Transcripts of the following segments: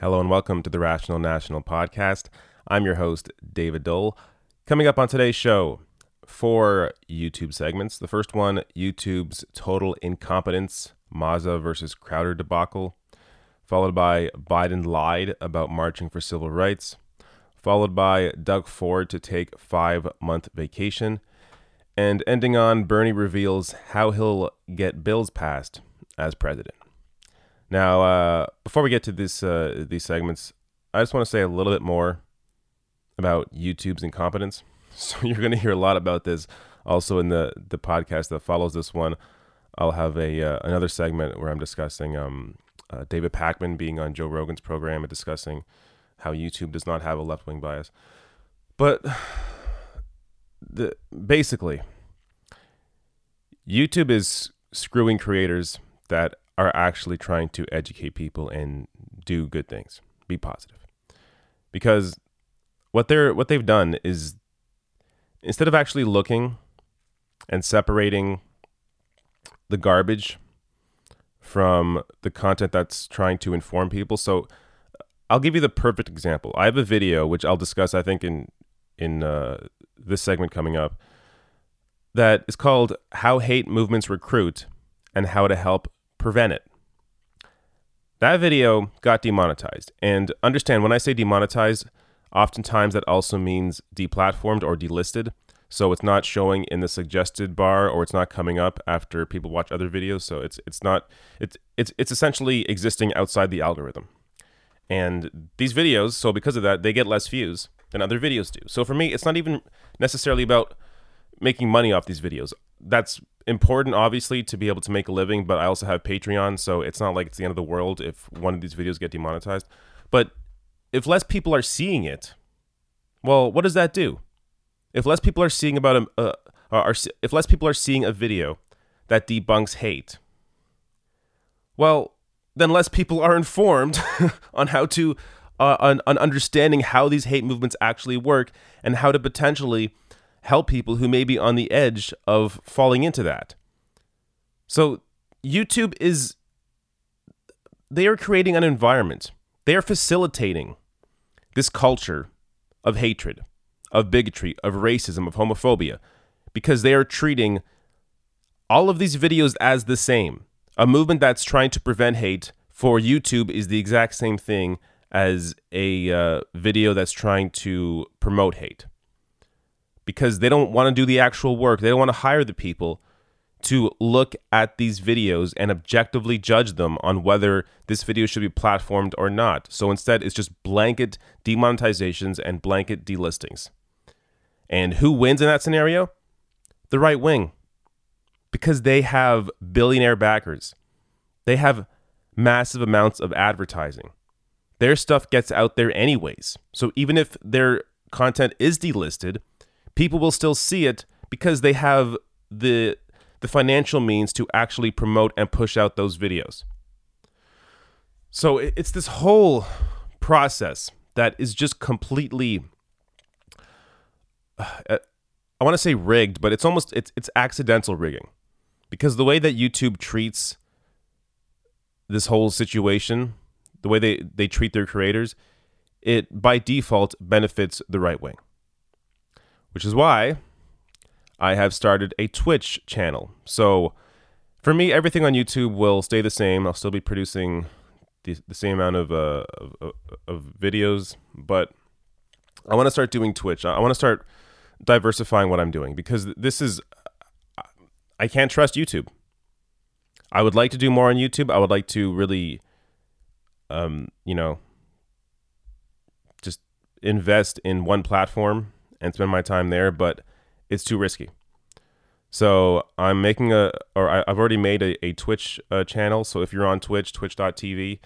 Hello and welcome to the Rational National Podcast. I'm your host, David Doel. Coming up on today's show, four YouTube segments. The first one YouTube's total incompetence, Maza versus Crowder debacle, followed by Biden lied about marching for civil rights, followed by Doug Ford to take five month vacation, and ending on Bernie reveals how he'll get bills passed as president. Now, uh, before we get to this uh, these segments, I just want to say a little bit more about YouTube's incompetence. So you're going to hear a lot about this also in the the podcast that follows this one. I'll have a uh, another segment where I'm discussing um, uh, David Pakman being on Joe Rogan's program and discussing how YouTube does not have a left wing bias. But the basically, YouTube is screwing creators that are actually trying to educate people and do good things, be positive. Because what they're what they've done is instead of actually looking and separating the garbage from the content that's trying to inform people. So I'll give you the perfect example. I have a video which I'll discuss I think in in uh, this segment coming up that is called How Hate Movements Recruit and How to Help prevent it. That video got demonetized. And understand when I say demonetized, oftentimes that also means deplatformed or delisted. So it's not showing in the suggested bar or it's not coming up after people watch other videos. So it's it's not it's it's it's essentially existing outside the algorithm. And these videos, so because of that, they get less views than other videos do. So for me, it's not even necessarily about making money off these videos. That's important, obviously, to be able to make a living, but I also have Patreon, so it's not like it's the end of the world if one of these videos get demonetized. But if less people are seeing it, well, what does that do? If less people are seeing about a, uh, are, if less people are seeing a video that debunks hate, well, then less people are informed on how to uh, on, on understanding how these hate movements actually work and how to potentially help people who may be on the edge of falling into that. So, YouTube is, they are creating an environment, they are facilitating this culture of hatred, of bigotry, of racism, of homophobia, because they are treating all of these videos as the same. A movement that's trying to prevent hate for YouTube is the exact same thing as a uh, video that's trying to promote hate because they don't want to do the actual work. They don't want to hire the people to look at these videos and objectively judge them on whether this video should be platformed or not. So instead, it's just blanket demonetizations and blanket delistings. And who wins in that scenario? The right wing. Because they have billionaire backers. They have massive amounts of advertising. Their stuff gets out there anyways. So even if their content is delisted, people will still see it because they have the the financial means to actually promote and push out those videos. So it's this whole process that is just completely uh, I want to say rigged, but it's almost it's it's accidental rigging. Because the way that YouTube treats this whole situation, the way they they treat their creators, it by default benefits the right wing which is why I have started a Twitch channel. So for me, everything on YouTube will stay the same. I'll still be producing the, the same amount of, uh, of, of videos, but I want to start doing Twitch. I want to start diversifying what I'm doing because this is I can't trust YouTube. I would like to do more on YouTube. I would like to really um, you know, just invest in one platform and spend my time there, but it's too risky. So I'm making a, or I, have already made a, a Twitch uh, channel. So if you're on Twitch, twitch.tv,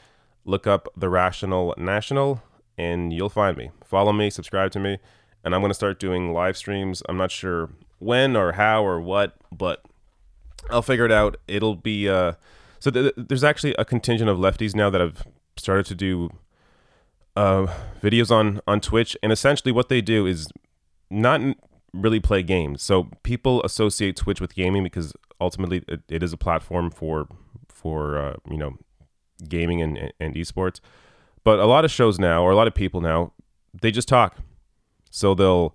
look up The Rational National and you'll find me. Follow me, subscribe to me, and I'm going to start doing live streams. I'm not sure when or how or what, but I'll figure it out. It'll be, uh, so th- there's actually a contingent of lefties now that have started to do uh, videos on, on Twitch. And essentially what they do is not really play games. So people associate Twitch with gaming because ultimately it, it is a platform for for uh, you know gaming and, and esports. But a lot of shows now, or a lot of people now, they just talk. So they'll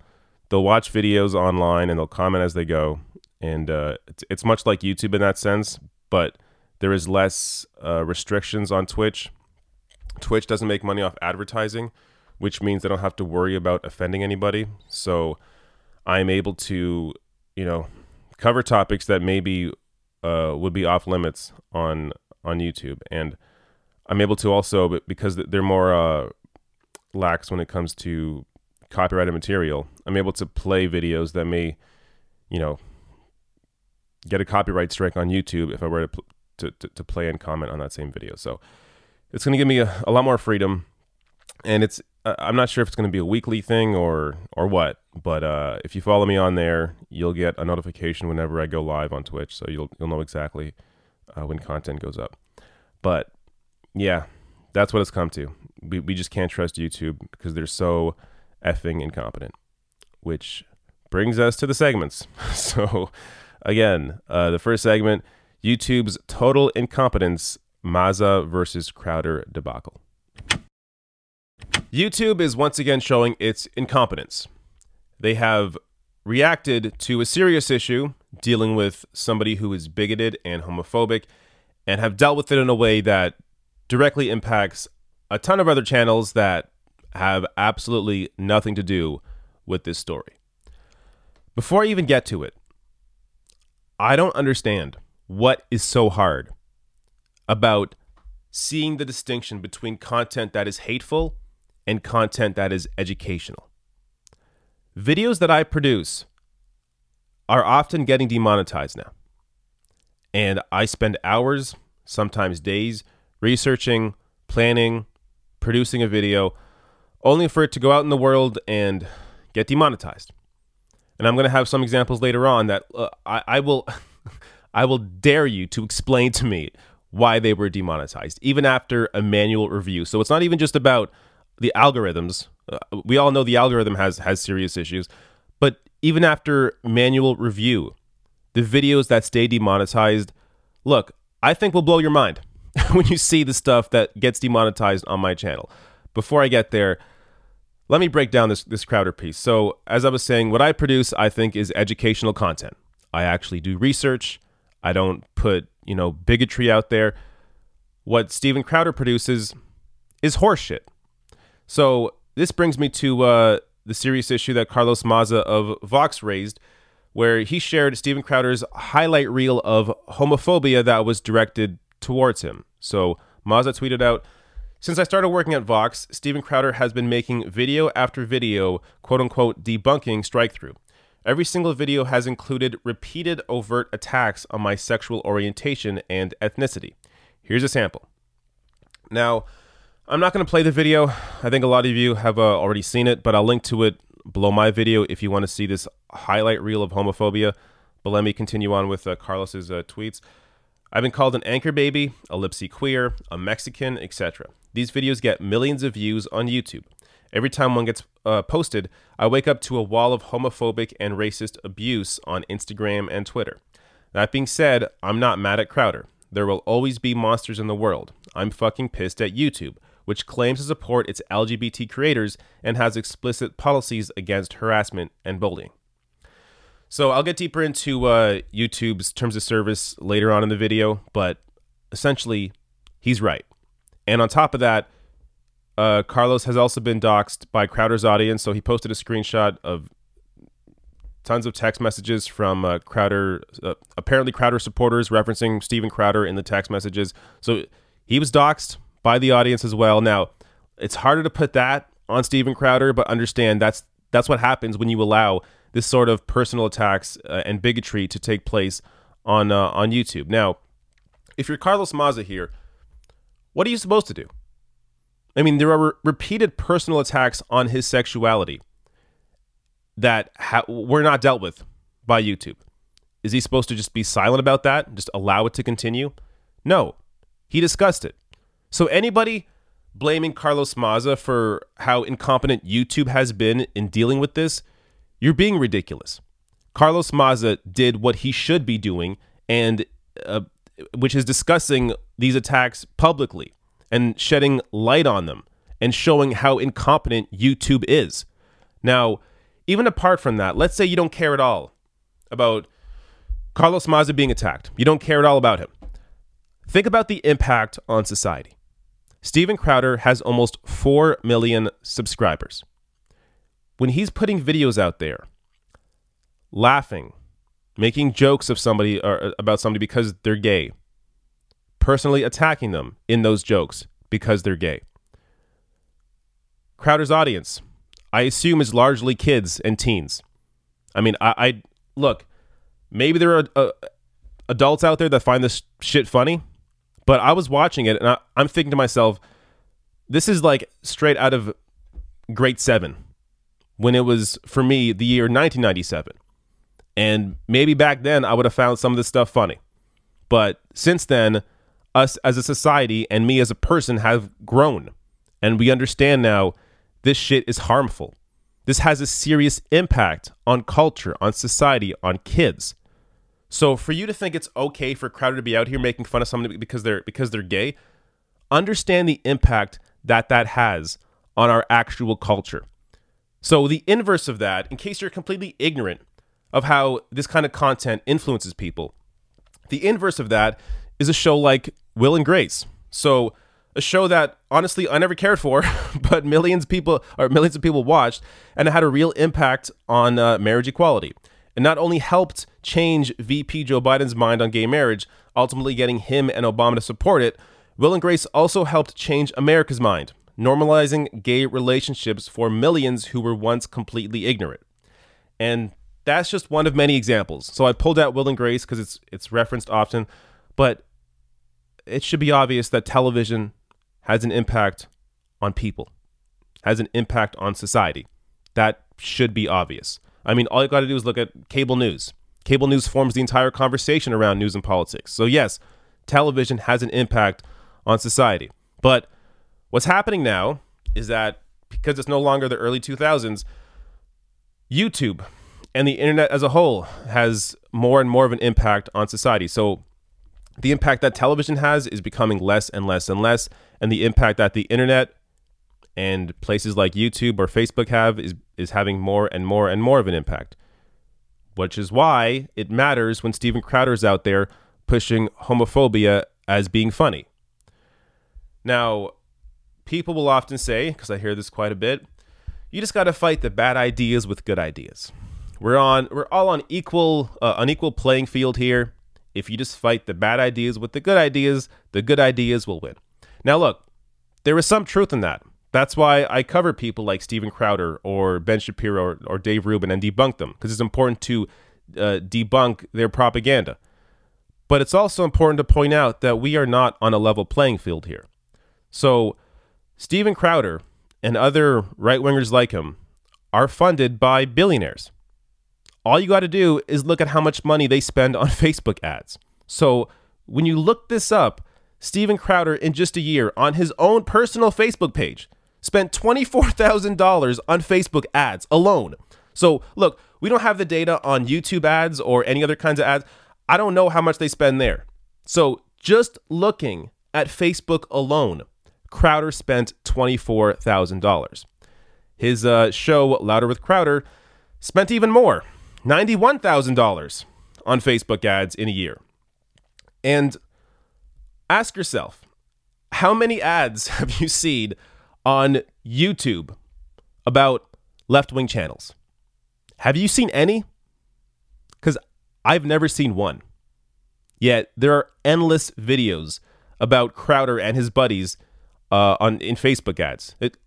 they'll watch videos online and they'll comment as they go, and uh, it's, it's much like YouTube in that sense. But there is less uh, restrictions on Twitch. Twitch doesn't make money off advertising, which means I don't have to worry about offending anybody. So I'm able to, you know, cover topics that maybe uh, would be off limits on on YouTube, and I'm able to also because they're more uh, lax when it comes to copyrighted material. I'm able to play videos that may, you know, get a copyright strike on YouTube if I were to to, to, play and comment on that same video. So it's going to give me a, a lot more freedom, and it's uh, I'm not sure if it's going to be a weekly thing or or what, but uh, if you follow me on there, you'll get a notification whenever I go live on Twitch, so you'll you'll know exactly uh, when content goes up. But yeah, that's what it's come to. We we just can't trust YouTube because they're so effing incompetent. Which brings us to the segments. so again, uh, the first segment: YouTube's total incompetence, Maza versus Crowder debacle. YouTube is once again showing its incompetence. They have reacted to a serious issue dealing with somebody who is bigoted and homophobic and have dealt with it in a way that directly impacts a ton of other channels that have absolutely nothing to do with this story. Before I even get to it, I don't understand what is so hard about seeing the distinction between content that is hateful and content that is educational. Videos that I produce are often getting demonetized now. And I spend hours, sometimes days, researching, planning, producing a video, only for it to go out in the world and get demonetized. And I'm going to have some examples later on that uh, I, I will, I will dare you to explain to me why they were demonetized, even after a manual review. So it's not even just about the algorithms. Uh, we all know the algorithm has has serious issues, but even after manual review, the videos that stay demonetized, look, I think will blow your mind when you see the stuff that gets demonetized on my channel. Before I get there, let me break down this this Crowder piece. So, as I was saying, what I produce, I think, is educational content. I actually do research. I don't put you know bigotry out there. What Steven Crowder produces is horseshit. So this brings me to uh, the serious issue that Carlos Maza of Vox raised, where he shared Steven Crowder's highlight reel of homophobia that was directed towards him. So Maza tweeted out, since I started working at Vox, Steven Crowder has been making video after video, quote unquote, debunking strike through. Every single video has included repeated overt attacks on my sexual orientation and ethnicity. Here's a sample. Now, I'm not going to play the video. I think a lot of you have uh, already seen it, but I'll link to it below my video if you want to see this highlight reel of homophobia. But let me continue on with uh, Carlos's uh, tweets. I've been called an anchor baby, a lipsy queer, a Mexican, etc. These videos get millions of views on YouTube. Every time one gets uh, posted, I wake up to a wall of homophobic and racist abuse on Instagram and Twitter. That being said, I'm not mad at Crowder. There will always be monsters in the world. I'm fucking pissed at YouTube which claims to support its LGBT creators and has explicit policies against harassment and bullying. So I'll get deeper into uh, YouTube's terms of service later on in the video, but essentially, he's right. And on top of that, uh, Carlos has also been doxxed by Crowder's audience. So he posted a screenshot of tons of text messages from uh, Crowder, uh, apparently Crowder supporters referencing Steven Crowder in the text messages. So he was doxxed by the audience as well. Now, it's harder to put that on Steven Crowder, but understand that's that's what happens when you allow this sort of personal attacks uh, and bigotry to take place on uh, on YouTube. Now, if you're Carlos Maza here, what are you supposed to do? I mean, there are re- repeated personal attacks on his sexuality that ha- were not dealt with by YouTube. Is he supposed to just be silent about that? Just allow it to continue? No. He discussed it. So anybody blaming Carlos Maza for how incompetent YouTube has been in dealing with this, you're being ridiculous. Carlos Maza did what he should be doing, and uh, which is discussing these attacks publicly and shedding light on them and showing how incompetent YouTube is. Now, even apart from that, let's say you don't care at all about Carlos Maza being attacked. You don't care at all about him. Think about the impact on society. Steven Crowder has almost 4 million subscribers. When he's putting videos out there, laughing, making jokes of somebody or uh, about somebody because they're gay, personally attacking them in those jokes because they're gay. Crowder's audience, I assume, is largely kids and teens. I mean, I, I look, maybe there are uh, adults out there that find this shit funny, but I was watching it and I, I'm thinking to myself, this is like straight out of grade seven when it was for me the year 1997. And maybe back then I would have found some of this stuff funny. But since then, us as a society and me as a person have grown. And we understand now this shit is harmful. This has a serious impact on culture, on society, on kids. So for you to think it's okay for Crowder to be out here making fun of somebody because they're because they're gay, understand the impact that that has on our actual culture. So the inverse of that, in case you're completely ignorant of how this kind of content influences people, the inverse of that is a show like Will and Grace. So a show that honestly I never cared for, but millions people or millions of people watched, and it had a real impact on uh, marriage equality. It not only helped change VP Joe Biden's mind on gay marriage, ultimately getting him and Obama to support it, Will and Grace also helped change America's mind, normalizing gay relationships for millions who were once completely ignorant. And that's just one of many examples. So I pulled out Will and Grace because it's it's referenced often, but it should be obvious that television has an impact on people, has an impact on society. That should be obvious. I mean, all you got to do is look at cable news. Cable news forms the entire conversation around news and politics. So, yes, television has an impact on society. But what's happening now is that because it's no longer the early 2000s, YouTube and the internet as a whole has more and more of an impact on society. So, the impact that television has is becoming less and less and less, and the impact that the internet and places like YouTube or Facebook have is is having more and more and more of an impact. Which is why it matters when Steven Crowder's out there pushing homophobia as being funny. Now, people will often say, because I hear this quite a bit, you just got to fight the bad ideas with good ideas. We're on we're all on equal uh, unequal playing field here. If you just fight the bad ideas with the good ideas, the good ideas will win. Now, look, there is some truth in that. That's why I cover people like Steven Crowder or Ben Shapiro or, or Dave Rubin and debunk them because it's important to uh, debunk their propaganda. But it's also important to point out that we are not on a level playing field here. So, Steven Crowder and other right wingers like him are funded by billionaires. All you got to do is look at how much money they spend on Facebook ads. So, when you look this up, Steven Crowder, in just a year, on his own personal Facebook page, spent $24,000 on Facebook ads alone. So, look, we don't have the data on YouTube ads or any other kinds of ads. I don't know how much they spend there. So, just looking at Facebook alone, Crowder spent $24,000. His uh, show, Louder with Crowder, spent even more $91,000 on Facebook ads in a year. And ask yourself how many ads have you seen on YouTube about left wing channels? Have you seen any? Because I've never seen one. Yet there are endless videos about Crowder and his buddies uh, on in Facebook ads. It,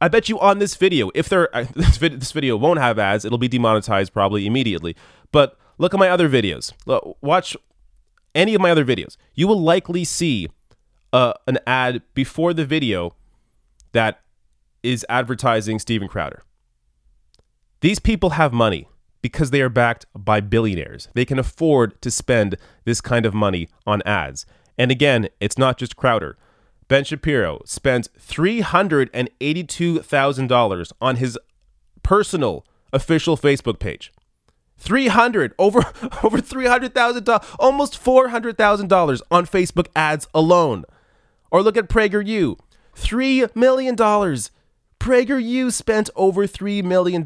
I bet you on this video, if there this, video, this video won't have ads, it'll be demonetized probably immediately. But look at my other videos. Watch any of my other videos. You will likely see uh, an ad before the video that is advertising Steven Crowder. These people have money because they are backed by billionaires. They can afford to spend this kind of money on ads. And again, it's not just Crowder. Ben Shapiro spends $382,000 on his personal official Facebook page. 300 over over $300,000 almost $400,000 on Facebook ads alone. Or look at PragerU $3 million. PragerU spent over $3 million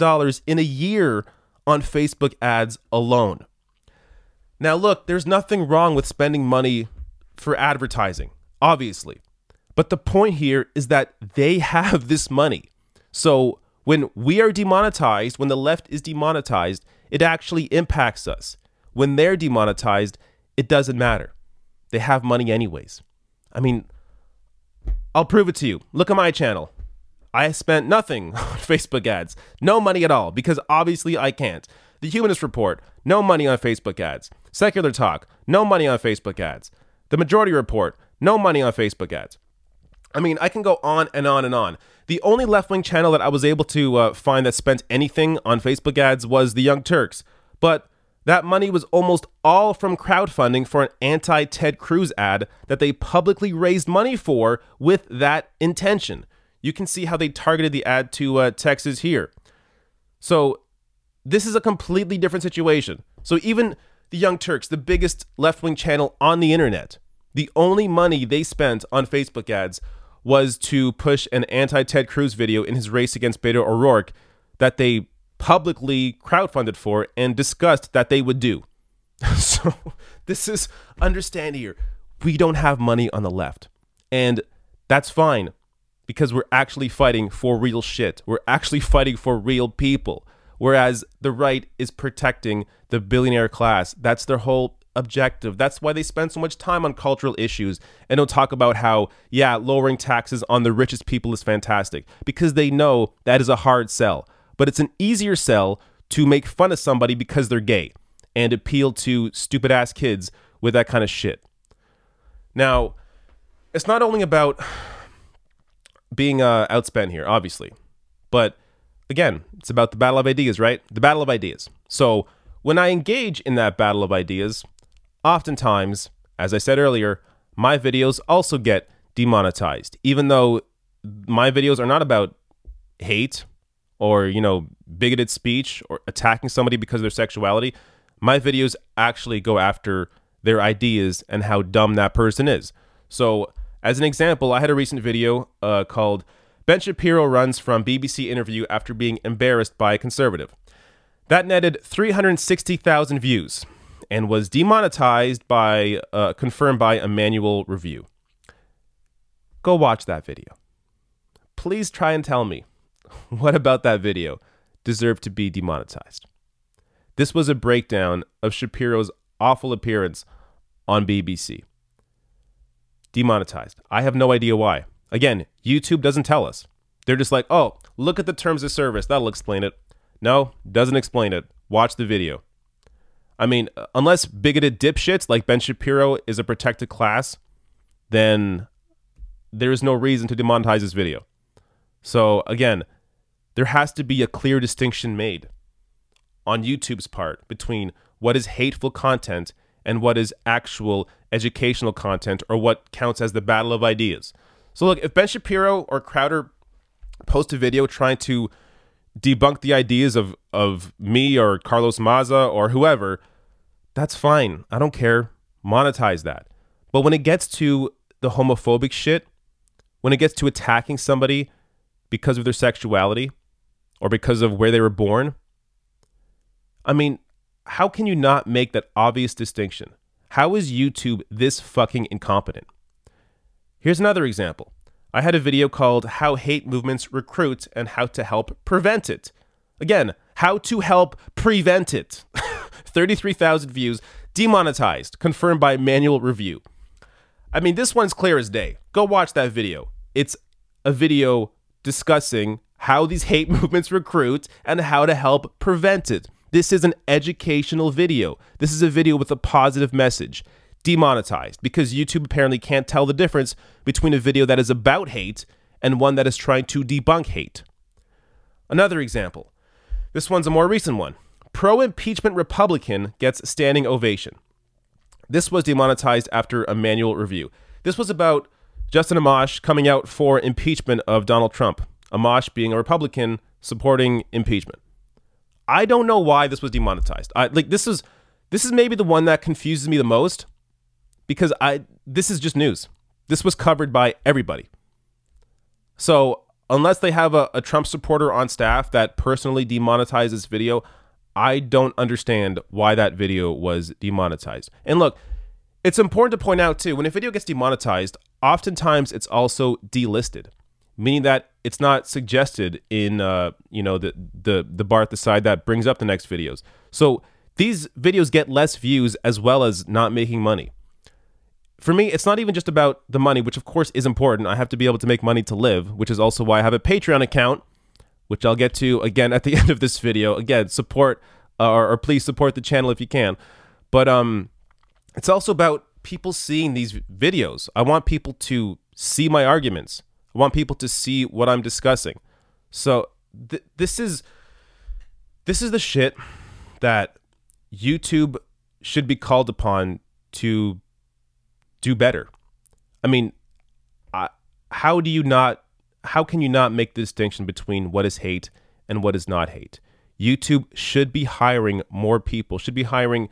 in a year on Facebook ads alone. Now, look, there's nothing wrong with spending money for advertising, obviously. But the point here is that they have this money. So when we are demonetized, when the left is demonetized, it actually impacts us. When they're demonetized, it doesn't matter. They have money anyways. I mean, I'll prove it to you. Look at my channel. I spent nothing on Facebook ads, no money at all, because obviously I can't. The Humanist Report, no money on Facebook ads. Secular Talk, no money on Facebook ads. The Majority Report, no money on Facebook ads. I mean, I can go on and on and on. The only left wing channel that I was able to uh, find that spent anything on Facebook ads was the Young Turks. But that money was almost all from crowdfunding for an anti Ted Cruz ad that they publicly raised money for with that intention. You can see how they targeted the ad to uh, Texas here. So, this is a completely different situation. So, even the Young Turks, the biggest left wing channel on the internet, the only money they spent on Facebook ads was to push an anti Ted Cruz video in his race against Beto O'Rourke that they publicly crowdfunded for and discussed that they would do. so this is understand here. We don't have money on the left. And that's fine because we're actually fighting for real shit. We're actually fighting for real people. Whereas the right is protecting the billionaire class. That's their whole objective. That's why they spend so much time on cultural issues and don't talk about how, yeah, lowering taxes on the richest people is fantastic because they know that is a hard sell. But it's an easier sell to make fun of somebody because they're gay and appeal to stupid ass kids with that kind of shit. Now, it's not only about being uh, outspent here, obviously, but again, it's about the battle of ideas, right? The battle of ideas. So, when I engage in that battle of ideas, Oftentimes, as I said earlier, my videos also get demonetized, even though my videos are not about hate or, you know, bigoted speech or attacking somebody because of their sexuality. My videos actually go after their ideas and how dumb that person is. So, as an example, I had a recent video uh, called Ben Shapiro runs from BBC interview after being embarrassed by a conservative. That netted 360,000 views and was demonetized by uh, confirmed by a manual review. Go watch that video. Please try and tell me what about that video deserved to be demonetized. This was a breakdown of Shapiro's awful appearance on BBC. Demonetized. I have no idea why. Again, YouTube doesn't tell us. They're just like, oh, look at the terms of service. That'll explain it. No, doesn't explain it. Watch the video. I mean, unless bigoted dipshits like Ben Shapiro is a protected class, then there is no reason to demonetize this video. So again, there has to be a clear distinction made on YouTube's part between what is hateful content and what is actual educational content or what counts as the battle of ideas. So look, if Ben Shapiro or Crowder post a video trying to debunk the ideas of of me or Carlos Maza or whoever, that's fine. I don't care. Monetize that. But when it gets to the homophobic shit, when it gets to attacking somebody because of their sexuality or because of where they were born, I mean, how can you not make that obvious distinction? How is YouTube this fucking incompetent? Here's another example. I had a video called How Hate Movements Recruit and How to Help Prevent It. Again, how to help prevent it. 33,000 views, demonetized, confirmed by manual review. I mean, this one's clear as day. Go watch that video. It's a video discussing how these hate movements recruit and how to help prevent it. This is an educational video. This is a video with a positive message demonetized because YouTube apparently can't tell the difference between a video that is about hate and one that is trying to debunk hate. Another example. This one's a more recent one. Pro impeachment Republican gets standing ovation. This was demonetized after a manual review. This was about Justin Amash coming out for impeachment of Donald Trump. Amash being a Republican supporting impeachment. I don't know why this was demonetized. I like this is this is maybe the one that confuses me the most because I this is just news. This was covered by everybody. So unless they have a, a Trump supporter on staff that personally demonetizes video, I don't understand why that video was demonetized. And look, it's important to point out too when a video gets demonetized, oftentimes it's also delisted, meaning that it's not suggested in uh, you know the the the bar at the side that brings up the next videos. So these videos get less views as well as not making money for me, it's not even just about the money, which of course is important. I have to be able to make money to live, which is also why I have a Patreon account, which I'll get to again at the end of this video. Again, support uh, or, or please support the channel if you can. But um, it's also about people seeing these videos. I want people to see my arguments. I want people to see what I'm discussing. So th- this is this is the shit that YouTube should be called upon to do better. I mean, I, how do you not? How can you not make the distinction between what is hate and what is not hate? YouTube should be hiring more people. Should be hiring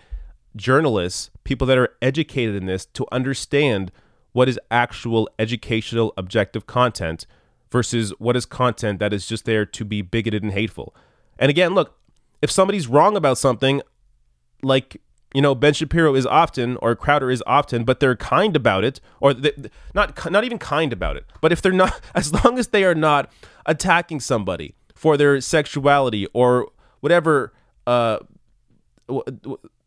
journalists, people that are educated in this, to understand what is actual educational objective content versus what is content that is just there to be bigoted and hateful. And again, look, if somebody's wrong about something, like you know, Ben Shapiro is often, or Crowder is often, but they're kind about it, or they, not not even kind about it. But if they're not, as long as they are not attacking somebody for their sexuality or whatever, uh,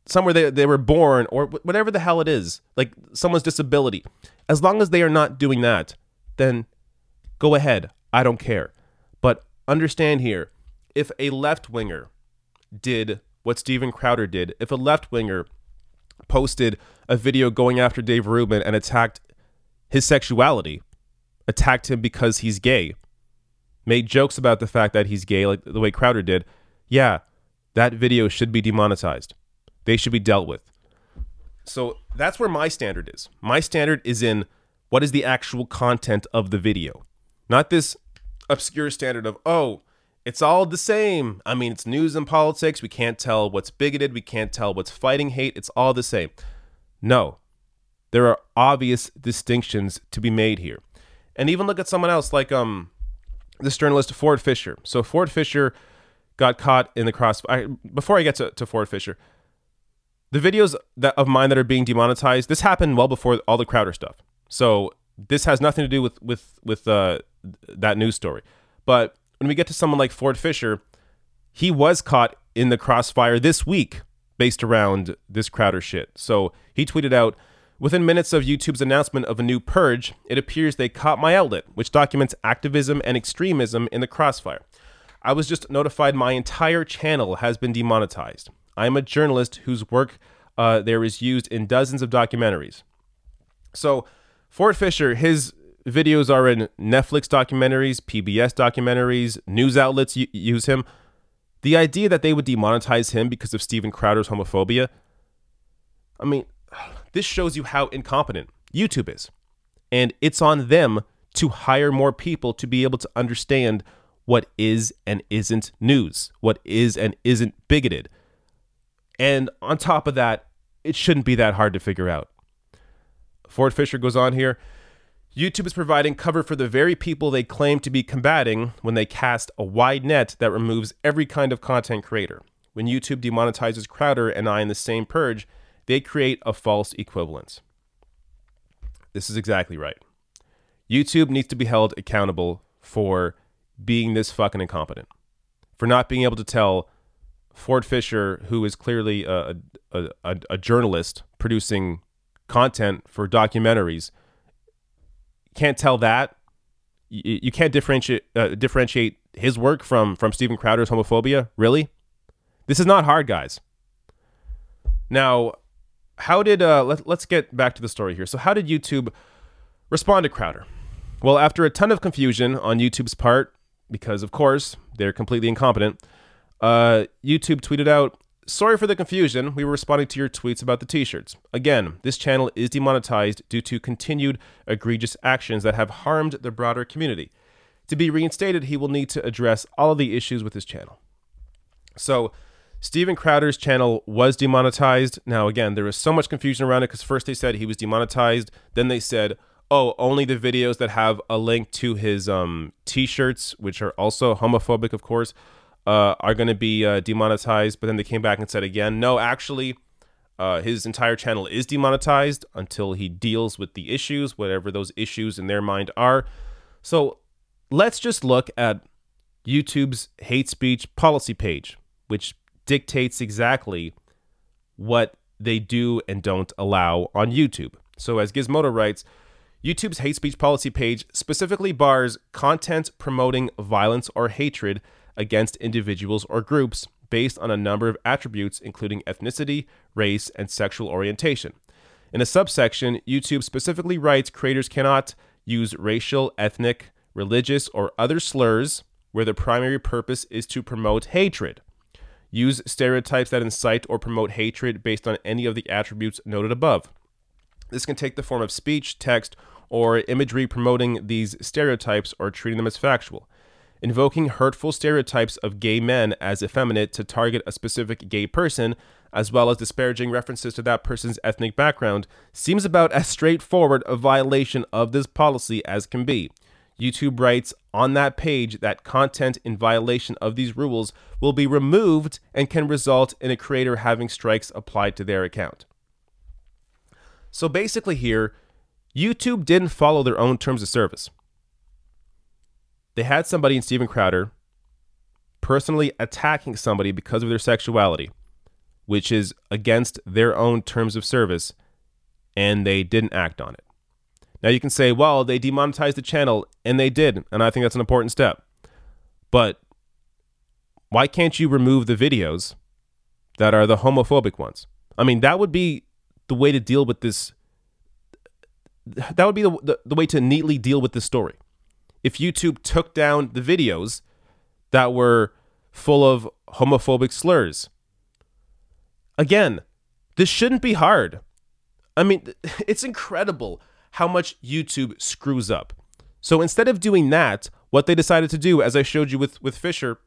somewhere they they were born or whatever the hell it is, like someone's disability, as long as they are not doing that, then go ahead. I don't care. But understand here, if a left winger did what Steven Crowder did. If a left winger posted a video going after Dave Rubin and attacked his sexuality, attacked him because he's gay, made jokes about the fact that he's gay, like the way Crowder did, yeah, that video should be demonetized. They should be dealt with. So that's where my standard is. My standard is in what is the actual content of the video, not this obscure standard of, oh, it's all the same. I mean, it's news and politics. We can't tell what's bigoted. We can't tell what's fighting hate. It's all the same. No, there are obvious distinctions to be made here. And even look at someone else like um this journalist Ford Fischer. So Ford Fischer got caught in the cross. I, before I get to, to Ford Fischer, the videos that of mine that are being demonetized. This happened well before all the Crowder stuff. So this has nothing to do with with with uh, that news story. But when we get to someone like Ford Fischer, he was caught in the crossfire this week based around this Crowder shit. So he tweeted out, Within minutes of YouTube's announcement of a new purge, it appears they caught my outlet, which documents activism and extremism in the crossfire. I was just notified my entire channel has been demonetized. I am a journalist whose work uh, there is used in dozens of documentaries. So, Ford Fischer, his videos are in Netflix documentaries, PBS documentaries, news outlets use him. The idea that they would demonetize him because of Steven Crowder's homophobia, I mean, this shows you how incompetent YouTube is. And it's on them to hire more people to be able to understand what is and isn't news, what is and isn't bigoted. And on top of that, it shouldn't be that hard to figure out. Ford Fischer goes on here. YouTube is providing cover for the very people they claim to be combating when they cast a wide net that removes every kind of content creator. When YouTube demonetizes Crowder and I in the same purge, they create a false equivalence. This is exactly right. YouTube needs to be held accountable for being this fucking incompetent, for not being able to tell Ford Fischer, who is clearly a, a, a, a journalist producing content for documentaries, can't tell that. You, you can't differentiate uh, differentiate his work from from Steven Crowder's homophobia. Really, this is not hard, guys. Now, how did uh, let, let's get back to the story here. So, how did YouTube respond to Crowder? Well, after a ton of confusion on YouTube's part, because of course they're completely incompetent, uh, YouTube tweeted out Sorry for the confusion. We were responding to your tweets about the t shirts. Again, this channel is demonetized due to continued egregious actions that have harmed the broader community. To be reinstated, he will need to address all of the issues with his channel. So, Steven Crowder's channel was demonetized. Now, again, there was so much confusion around it because first they said he was demonetized, then they said, oh, only the videos that have a link to his um, t-shirts, which are also homophobic, of course, uh, are going to be uh, demonetized. But then they came back and said again, no, actually, uh, his entire channel is demonetized until he deals with the issues, whatever those issues in their mind are. So let's just look at YouTube's hate speech policy page, which dictates exactly what they do and don't allow on YouTube. So, as Gizmodo writes, YouTube's hate speech policy page specifically bars content promoting violence or hatred against individuals or groups based on a number of attributes, including ethnicity, race, and sexual orientation. In a subsection, YouTube specifically writes creators cannot use racial, ethnic, religious, or other slurs where the primary purpose is to promote hatred. Use stereotypes that incite or promote hatred based on any of the attributes noted above. This can take the form of speech, text, or imagery promoting these stereotypes or treating them as factual. Invoking hurtful stereotypes of gay men as effeminate to target a specific gay person, as well as disparaging references to that person's ethnic background, seems about as straightforward a violation of this policy as can be. YouTube writes on that page that content in violation of these rules will be removed and can result in a creator having strikes applied to their account. So basically, here, YouTube didn't follow their own terms of service. They had somebody in Steven Crowder personally attacking somebody because of their sexuality, which is against their own terms of service, and they didn't act on it. Now you can say, well, they demonetized the channel, and they did, and I think that's an important step. But why can't you remove the videos that are the homophobic ones? I mean, that would be the way to deal with this. That would be the, the, the way to neatly deal with this story. If YouTube took down the videos that were full of homophobic slurs. Again, this shouldn't be hard. I mean, it's incredible how much YouTube screws up. So instead of doing that, what they decided to do, as I showed you with, with Fischer,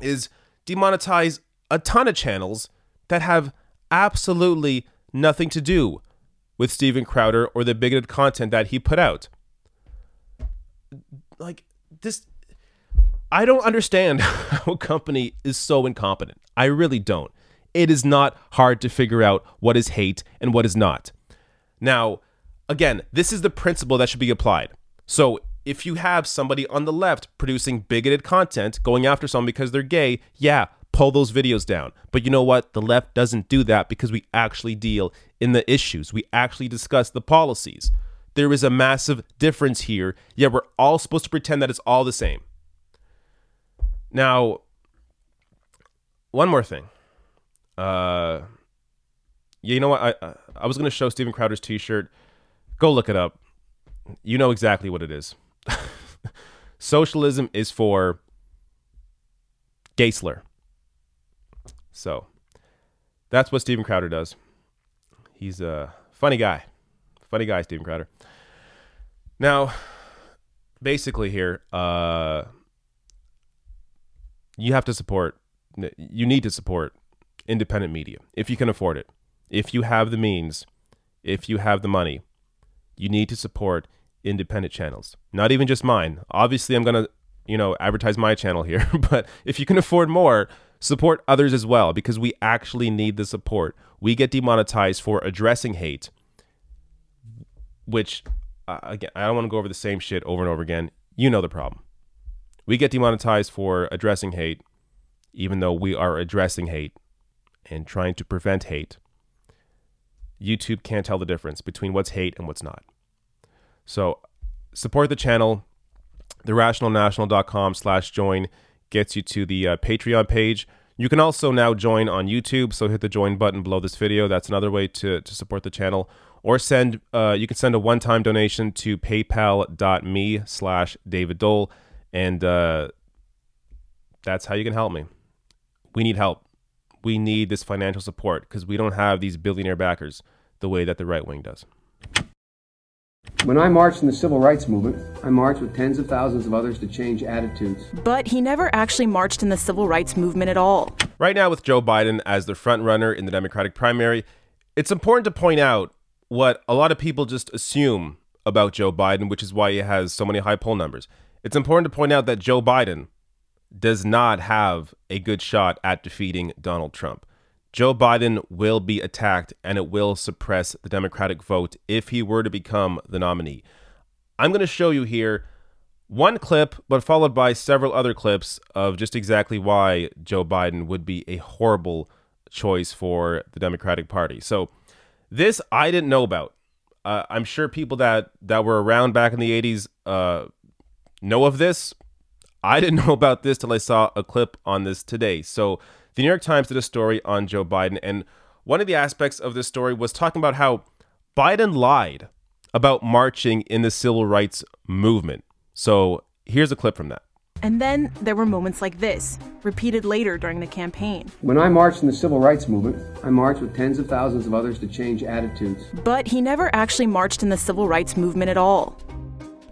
is demonetize a ton of channels that have absolutely nothing to do with Steven Crowder or the bigoted content that he put out. Like this I don't understand how a company is so incompetent. I really don't. It is not hard to figure out what is hate and what is not. Now, again, this is the principle that should be applied. So, if you have somebody on the left producing bigoted content, going after someone because they're gay, yeah, pull those videos down. But you know what? The left doesn't do that because we actually deal in the issues. We actually discuss the policies. There is a massive difference here, yet we're all supposed to pretend that it's all the same. Now, one more thing. Uh, you know what? I I was gonna show Steven Crowder's T-shirt. Go look it up. You know exactly what it is. Socialism is for gay slur. So that's what Steven Crowder does. He's a funny guy. Funny guy, Steven Crowder. Now, basically, here, uh, you have to support, you need to support independent media if you can afford it. If you have the means, if you have the money, you need to support independent channels. Not even just mine. Obviously, I'm going to, you know, advertise my channel here, but if you can afford more, support others as well because we actually need the support. We get demonetized for addressing hate, which uh, again, I don't want to go over the same shit over and over again. You know the problem. We get demonetized for addressing hate, even though we are addressing hate and trying to prevent hate. YouTube can't tell the difference between what's hate and what's not. So support the channel. TheRationalNational.com slash join gets you to the uh, Patreon page. You can also now join on YouTube, so hit the join button below this video. That's another way to, to support the channel. Or send uh, you can send a one-time donation to paypal.me slash David Doel, and uh, that's how you can help me. We need help. We need this financial support because we don't have these billionaire backers the way that the right wing does. When I marched in the civil rights movement, I marched with tens of thousands of others to change attitudes. But he never actually marched in the civil rights movement at all. Right now, with Joe Biden as the front runner in the Democratic primary, it's important to point out what a lot of people just assume about Joe Biden, which is why he has so many high poll numbers. It's important to point out that Joe Biden does not have a good shot at defeating Donald Trump. Joe Biden will be attacked and it will suppress the Democratic vote if he were to become the nominee. I'm going to show you here one clip, but followed by several other clips of just exactly why Joe Biden would be a horrible choice for the Democratic Party. So, this I didn't know about. Uh, I'm sure people that that were around back in the 80s uh, know of this. I didn't know about this till I saw a clip on this today. So, the New York Times did a story on Joe Biden, and one of the aspects of this story was talking about how Biden lied about marching in the civil rights movement. So here's a clip from that. And then there were moments like this, repeated later during the campaign. When I marched in the civil rights movement, I marched with tens of thousands of others to change attitudes. But he never actually marched in the civil rights movement at all.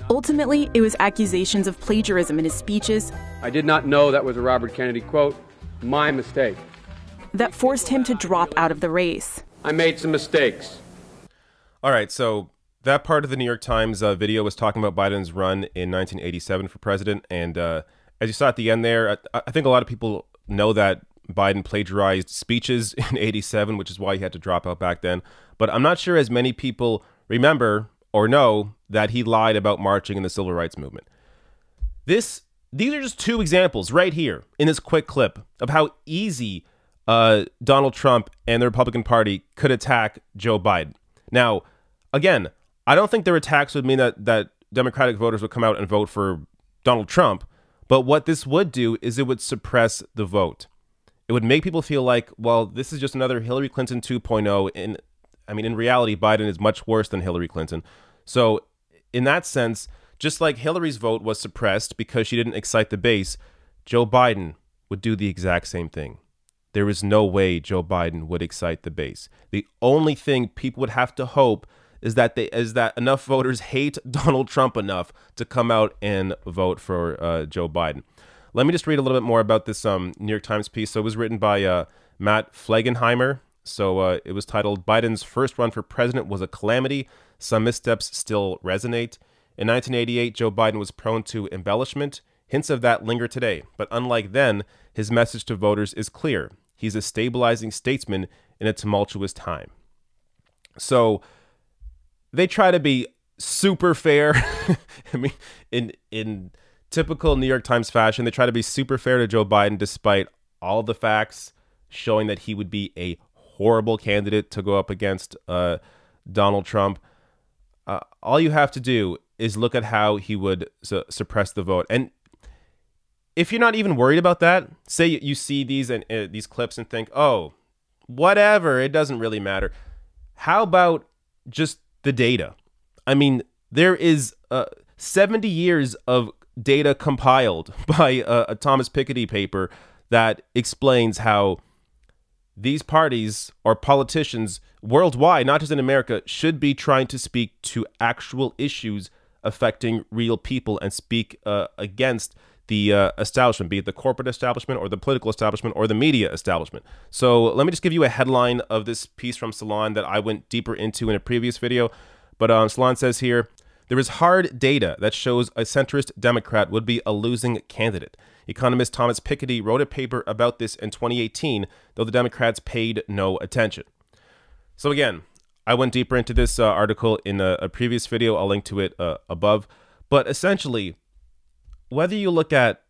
Ultimately, it was accusations of plagiarism in his speeches. I did not know that was a Robert Kennedy quote. My mistake. That forced him to drop out of the race. I made some mistakes. All right, so that part of the New York Times uh, video was talking about Biden's run in 1987 for president. And uh, as you saw at the end there, I, I, think a lot of people know that Biden plagiarized speeches in 87, which is why he had to drop out back then. But I'm not sure as many people remember or know that he lied about marching in the civil rights movement. This these are just two examples right here in this quick clip of how easy uh, Donald Trump and the Republican Party could attack Joe Biden. Now, again, I don't think their attacks would mean that that Democratic voters would come out and vote for Donald Trump, but what this would do is it would suppress the vote. It would make people feel like, well, this is just another Hillary Clinton 2.0 and I mean in reality Biden is much worse than Hillary Clinton. So, in that sense, just like Hillary's vote was suppressed because she didn't excite the base, Joe Biden would do the exact same thing. There is no way Joe Biden would excite the base. The only thing people would have to hope is that they is that enough voters hate Donald Trump enough to come out and vote for uh, Joe Biden. Let me just read a little bit more about this um, New York Times piece. So it was written by uh, Matt Flegenheimer. So uh, it was titled "Biden's First Run for President Was a Calamity. Some Missteps Still Resonate." In 1988, Joe Biden was prone to embellishment. Hints of that linger today, but unlike then, his message to voters is clear. He's a stabilizing statesman in a tumultuous time. So they try to be super fair. I mean, in in typical New York Times fashion, they try to be super fair to Joe Biden despite all the facts showing that he would be a horrible candidate to go up against uh, Donald Trump. Uh, all you have to do is look at how he would su- suppress the vote. And if you're not even worried about that, say you see these and uh, these clips and think, "Oh, whatever, it doesn't really matter." How about just the data. I mean, there is uh, 70 years of data compiled by a, Thomas Piketty paper that explains how these parties or politicians worldwide, not just in America, should be trying to speak to actual issues affecting real people and speak uh, against the uh, establishment, be it the corporate establishment or the political establishment or the media establishment. So let me just give you a headline of this piece from Salon that I went deeper into in a previous video. But um, Salon says here there is hard data that shows a centrist Democrat would be a losing candidate. Economist Thomas Piketty wrote a paper about this in 2018, though the Democrats paid no attention. So again, I went deeper into this uh, article in a, a, previous video. I'll link to it uh, above. But essentially, whether you look at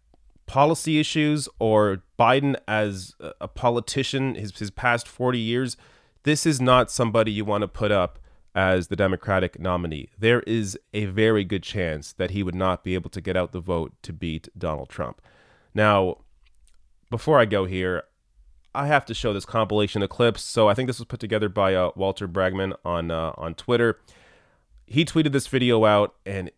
policy issues or Biden as a politician, his, his past 40 years, this is not somebody you want to put up as the Democratic nominee. There is a very good chance that he would not be able to get out the vote to beat Donald Trump. Now, before I go here, I have to show this compilation of clips. So I think this was put together by uh, Walter Bragman on uh, on Twitter. He tweeted this video out, and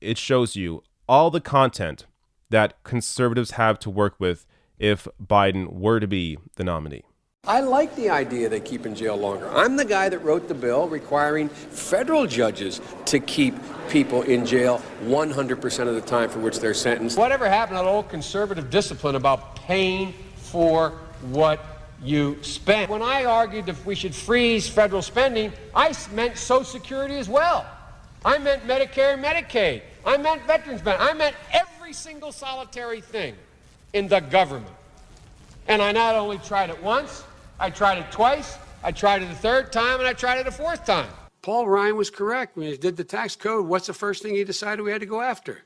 it shows you all the content that conservatives have to work with if Biden were to be the nominee. I like the idea they keep in jail longer. I'm the guy that wrote the bill requiring federal judges to keep people in jail 100% of the time for which they're sentenced. Whatever happened to that old conservative discipline about paying for what you spend? When I argued that we should freeze federal spending, I meant Social Security as well. I meant Medicare and Medicaid. I meant veterans benefits. I meant every single solitary thing in the government. And I not only tried it once, I tried it twice, I tried it a third time, and I tried it a fourth time. Paul Ryan was correct when he did the tax code. What's the first thing he decided we had to go after?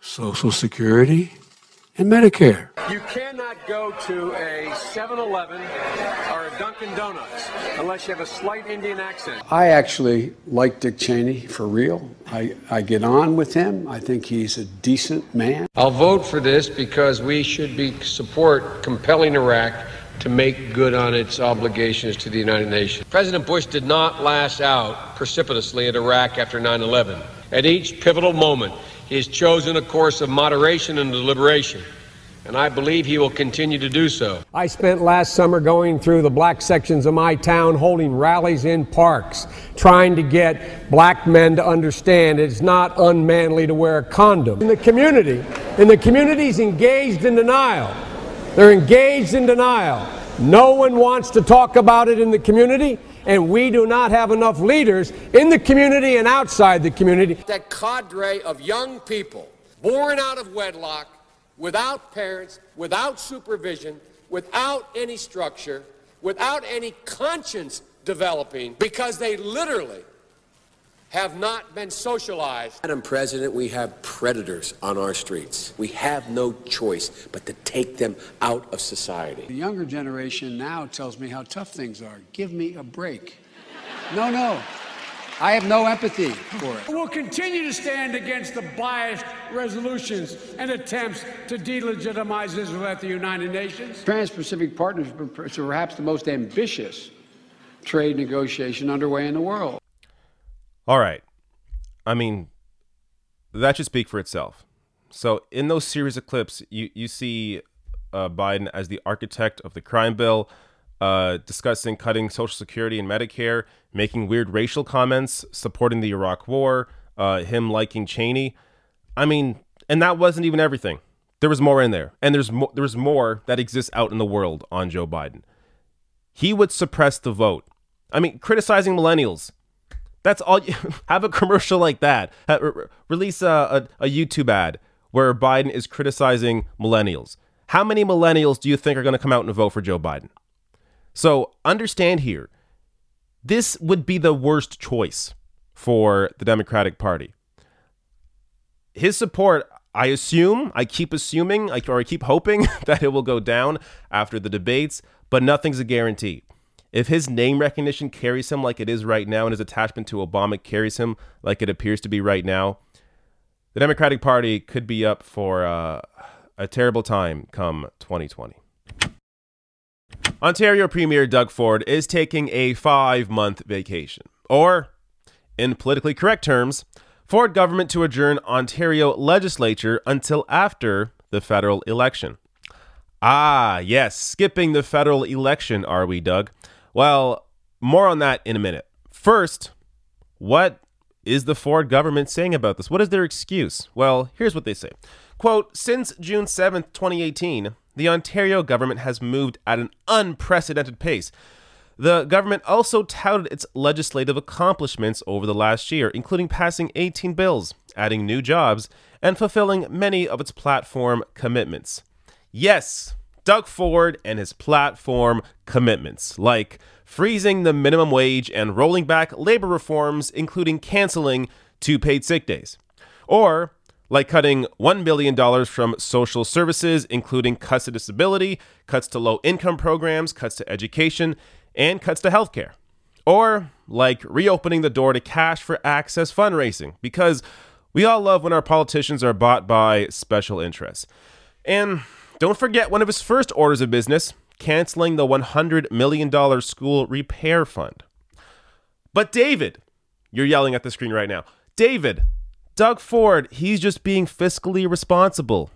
Social Security and Medicare. You cannot go to a 7 Eleven or a Dunkin' Donuts unless you have a slight Indian accent. I actually like Dick Cheney for real. I, I get on with him. I think he's a decent man. I'll vote for this because we should be support compelling Iraq to make good on its obligations to the United Nations. President Bush did not lash out precipitously at Iraq after 9 11. At each pivotal moment, he has chosen a course of moderation and deliberation, and I believe he will continue to do so. I spent last summer going through the black sections of my town, holding rallies in parks, trying to get black men to understand it's not unmanly to wear a condom. In the community, and the community's engaged in denial. They're engaged in denial. No one wants to talk about it in the community and we do not have enough leaders in the community and outside the community. That cadre of young people born out of wedlock, without parents, without supervision, without any structure, without any conscience developing, because they literally have not been socialized. Madam President, we have predators on our streets. We have no choice but to take them out of society. The younger generation now tells me how tough things are. Give me a break. No, no. I have no empathy for it. We'll continue to stand against the biased resolutions and attempts to delegitimize Israel at the United Nations. Trans Pacific Partnership is perhaps the most ambitious trade negotiation underway in the world. All right. I mean, that should speak for itself. So, in those series of clips, you, you see uh, Biden as the architect of the crime bill, uh, discussing cutting Social Security and Medicare, making weird racial comments, supporting the Iraq War, uh, him liking Cheney. I mean, and that wasn't even everything. There was more in there, and there's mo- there's more that exists out in the world on Joe Biden. He would suppress the vote. I mean, criticizing millennials, that's all. You, have a commercial like that. Release a, a, a YouTube ad where Biden is criticizing millennials. How many millennials do you think are going to come out and vote for Joe Biden? So understand here, this would be the worst choice for the Democratic Party. His support, I assume, I keep assuming, or I keep hoping that it will go down after the debates, but nothing's a guarantee if his name recognition carries him like it is right now and his attachment to Obama carries him like it appears to be right now, the Democratic Party could be up for uh, a terrible time come 2020. Ontario Premier Doug Ford is taking a five month vacation, or, in politically correct terms, Ford government to adjourn Ontario legislature until after the federal election. Ah, yes, skipping the federal election, are we, Doug? Well, more on that in a minute. First, what is the Ford government saying about this? What is their excuse? Well, here's what they say. Quote, since June 7th, 2018, the Ontario government has moved at an unprecedented pace. The government also touted its legislative accomplishments over the last year, including passing 18 bills, adding new jobs, and fulfilling many of its platform commitments. Yes, Doug Ford and his platform commitments, like freezing the minimum wage and rolling back labor reforms, including canceling two paid sick days. Or like cutting $1 billion from social services, including cuts to disability, cuts to low income programs, cuts to education, and cuts to healthcare. Or like reopening the door to cash for access fundraising, because we all love when our politicians are bought by special interests. And don't forget one of his first orders of business canceling the $100 million school repair fund. But David, you're yelling at the screen right now. David, Doug Ford, he's just being fiscally responsible.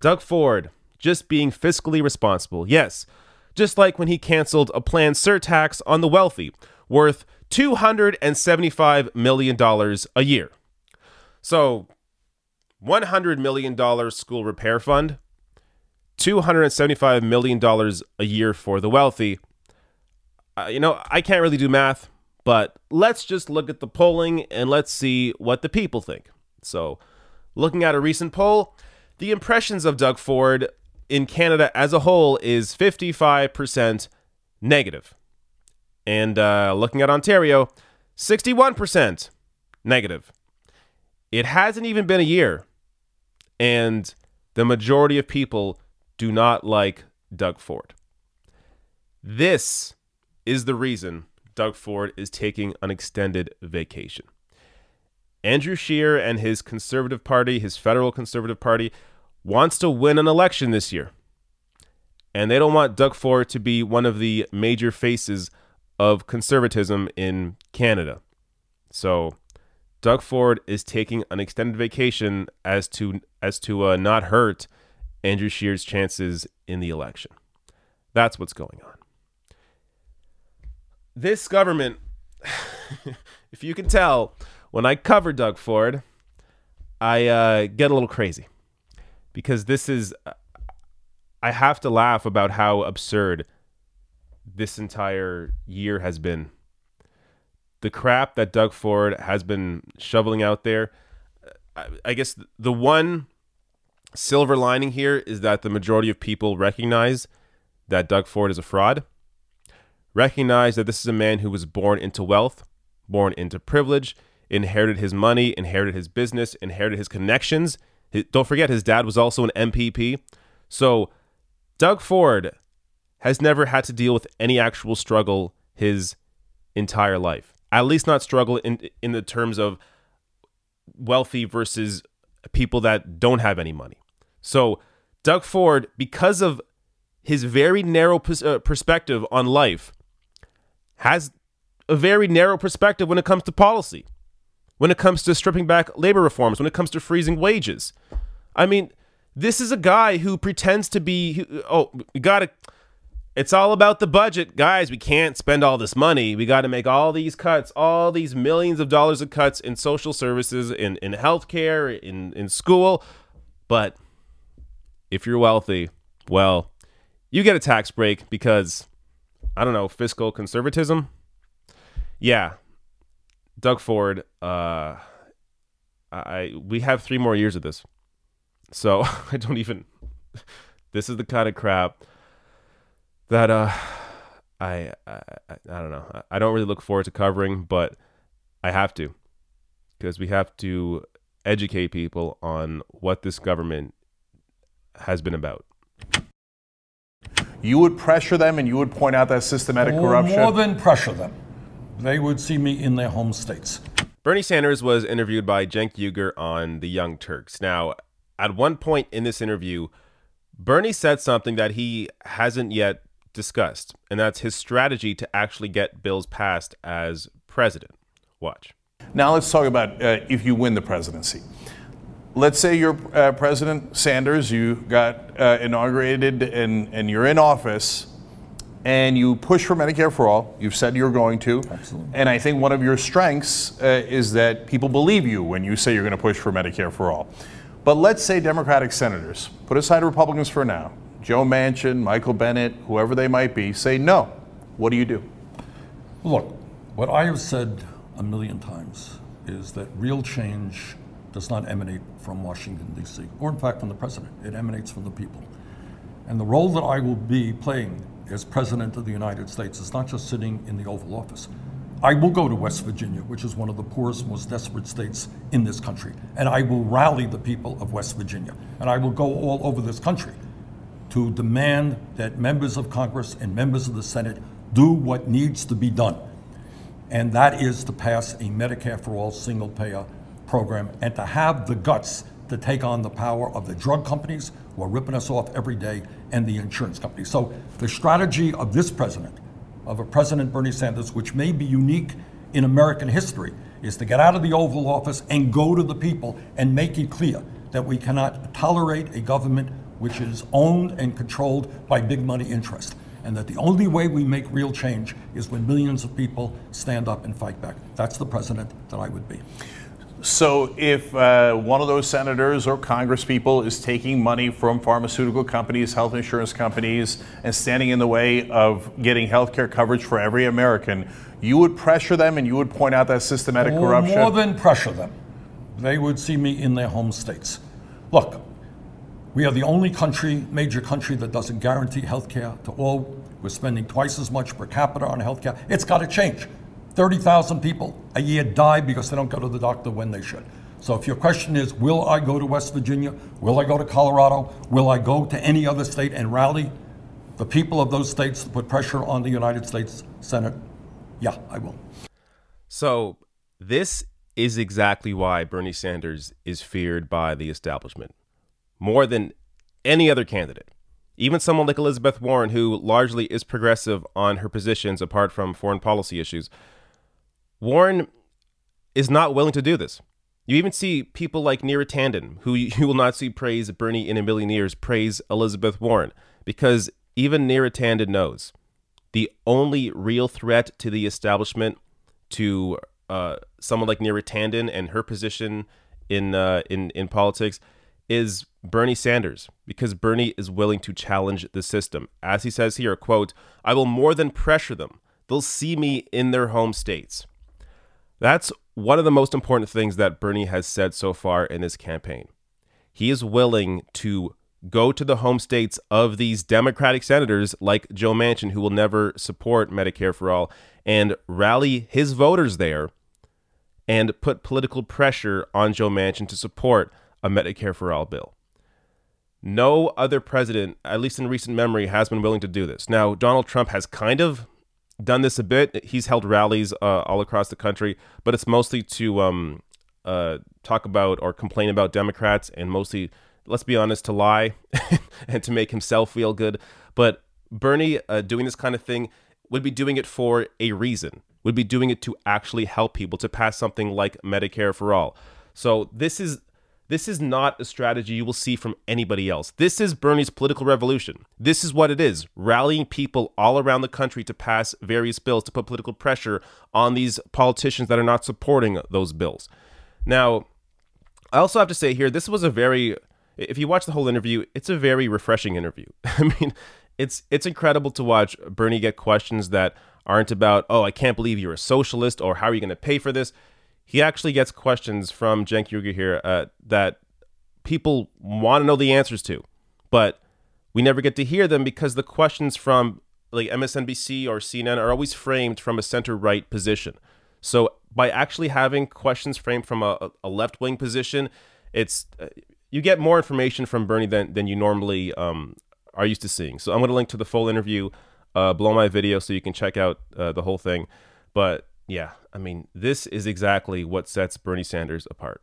Doug Ford, just being fiscally responsible. Yes, just like when he canceled a planned surtax on the wealthy worth $275 million a year. So, $100 million school repair fund, $275 million a year for the wealthy. Uh, you know, I can't really do math, But let's just look at the polling and let's see what the people think. So, looking at a recent poll, the impressions of Doug Ford in Canada as a whole is 55% negative. And uh, looking at Ontario, 61% negative. It hasn't even been a year. And the majority of people do not like Doug Ford. This is the reason Doug Ford is taking an extended vacation. Andrew Scheer and his Conservative Party, his federal Conservative Party, wants to win an election this year. And they don't want Doug Ford to be one of the major faces of conservatism in Canada. So Doug Ford is taking an extended vacation as to as to uh, not hurt Andrew Scheer's chances in the election. That's what's going on. This government, if you can tell, when I cover Doug Ford, I uh, get a little crazy because this is. I have to laugh about how absurd this entire year has been. The crap that Doug Ford has been shoveling out there. I, I guess the one silver lining here is that the majority of people recognize that Doug Ford is a fraud, recognize that this is a man who was born into wealth, born into privilege, inherited his money, inherited his business, inherited his connections. Don't forget, his dad was also an MPP. So, Doug Ford has never had to deal with any actual struggle his entire life. At least not struggle in in the terms of wealthy versus people that don't have any money. So, Doug Ford, because of his very narrow pers- uh, perspective on life, has a very narrow perspective when it comes to policy when it comes to stripping back labor reforms, when it comes to freezing wages. I mean, this is a guy who pretends to be, oh, we got to, it's all about the budget. Guys, we can't spend all this money. We got to make all these cuts, all these millions of dollars of cuts in social services, in, in healthcare, in, in school. But if you're wealthy, well, you get a tax break because, I don't know, fiscal conservatism. Yeah, Doug Ford, uh, I we have three more years of this, so I don't even. This is the kind of crap that uh, I, I I don't know. I don't really look forward to covering, but I have to because we have to educate people on what this government has been about. You would pressure them, and you would point out that systematic oh, corruption. More than pressure them they would see me in their home states. Bernie Sanders was interviewed by Cenk Uygur on the Young Turks. Now, at one point in this interview, Bernie said something that he hasn't yet discussed, and that's his strategy to actually get bills passed as president. Watch. Now let's talk about uh, if you win the presidency. Let's say you're uh, President Sanders, you got uh, inaugurated and, and you're in office and you push for Medicare for all. You've said you're going to. Absolutely. And I think one of your strengths uh, is that people believe you when you say you're going to push for Medicare for all. But let's say Democratic senators, put aside Republicans for now, Joe Manchin, Michael Bennet, whoever they might be, say no. What do you do? Look, what I have said a million times is that real change does not emanate from Washington, D.C., or in fact from the president. It emanates from the people. And the role that I will be playing as President of the United States is not just sitting in the Oval Office. I will go to West Virginia, which is one of the poorest, most desperate states in this country, and I will rally the people of West Virginia. And I will go all over this country to demand that members of Congress and members of the Senate do what needs to be done. And that is to pass a Medicare for all single payer program and to have the guts to take on the power of the drug companies who are ripping us off every day and the insurance companies. So the strategy of this president, of a President Bernie Sanders, which may be unique in American history, is to get out of the Oval Office and go to the people and make it clear that we cannot tolerate a government which is owned and controlled by big money interests. And that the only way we make real change is when millions of people stand up and fight back. That's the president that I would be. So, if uh, one of those senators or congresspeople is taking money from pharmaceutical companies, health insurance companies, and standing in the way of getting health care coverage for every American, you would pressure them and you would point out that systematic Or corruption? More than pressure them. They would see me in their home states. Look, we are the only country, major country, that doesn't guarantee health care to all. We're spending twice as much per capita on health care. It's got to change. 30,000 people a year die because they don't go to the doctor when they should. So if your question is, will I go to West Virginia? Will I go to Colorado? Will I go to any other state and rally the people of those states to put pressure on the United States Senate? Yeah, I will. So, this is exactly why Bernie Sanders is feared by the establishment more than any other candidate. Even someone like Elizabeth Warren, who largely is progressive on her positions apart from foreign policy issues, Warren is not willing to do this. You even see people like Neera Tanden, who you will not see praise Bernie in a million years, praise Elizabeth Warren, because even Neera Tanden knows the only real threat to the establishment, to uh, someone like Neera Tanden and her position in uh, in in politics, is Bernie Sanders because Bernie is willing to challenge the system. As he says here, quote, I will more than pressure them. They'll see me in their home states. That's one of the most important things that Bernie has said so far in this campaign. He is willing to go to the home states of these Democratic senators like Joe Manchin, who will never support Medicare for all, and rally his voters there and put political pressure on Joe Manchin to support a Medicare for all bill. No other president, at least in recent memory, has been willing to do this. Now, Donald Trump has kind of done this a bit. He's held rallies uh, all across the country, but it's mostly to um, uh, talk about or complain about Democrats and mostly, let's be honest, to lie and to make himself feel good. But Bernie uh, doing this kind of thing would be doing it for a reason, would be doing it to actually help people to pass something like Medicare for all. So this is this is not a strategy you will see from anybody else. This is Bernie's political revolution. This is what it is rallying people all around the country to pass various bills to put political pressure on these politicians that are not supporting those bills. Now, I also have to say here, this was a very, if you watch the whole interview, it's a very refreshing interview. I mean, it's it's incredible to watch Bernie get questions that aren't about, oh, I can't believe you're a socialist or how are you going to pay for this? He actually gets questions from Cenk Uygur here uh, that people want to know the answers to, but we never get to hear them because the questions from like MSNBC or CNN are always framed from a center right position. So by actually having questions framed from a, a left wing position, it's uh, you get more information from Bernie than than you normally um, are used to seeing. So I'm going to link to the full interview uh, below my video so you can check out uh, the whole thing. But yeah, I mean, this is exactly what sets Bernie Sanders apart.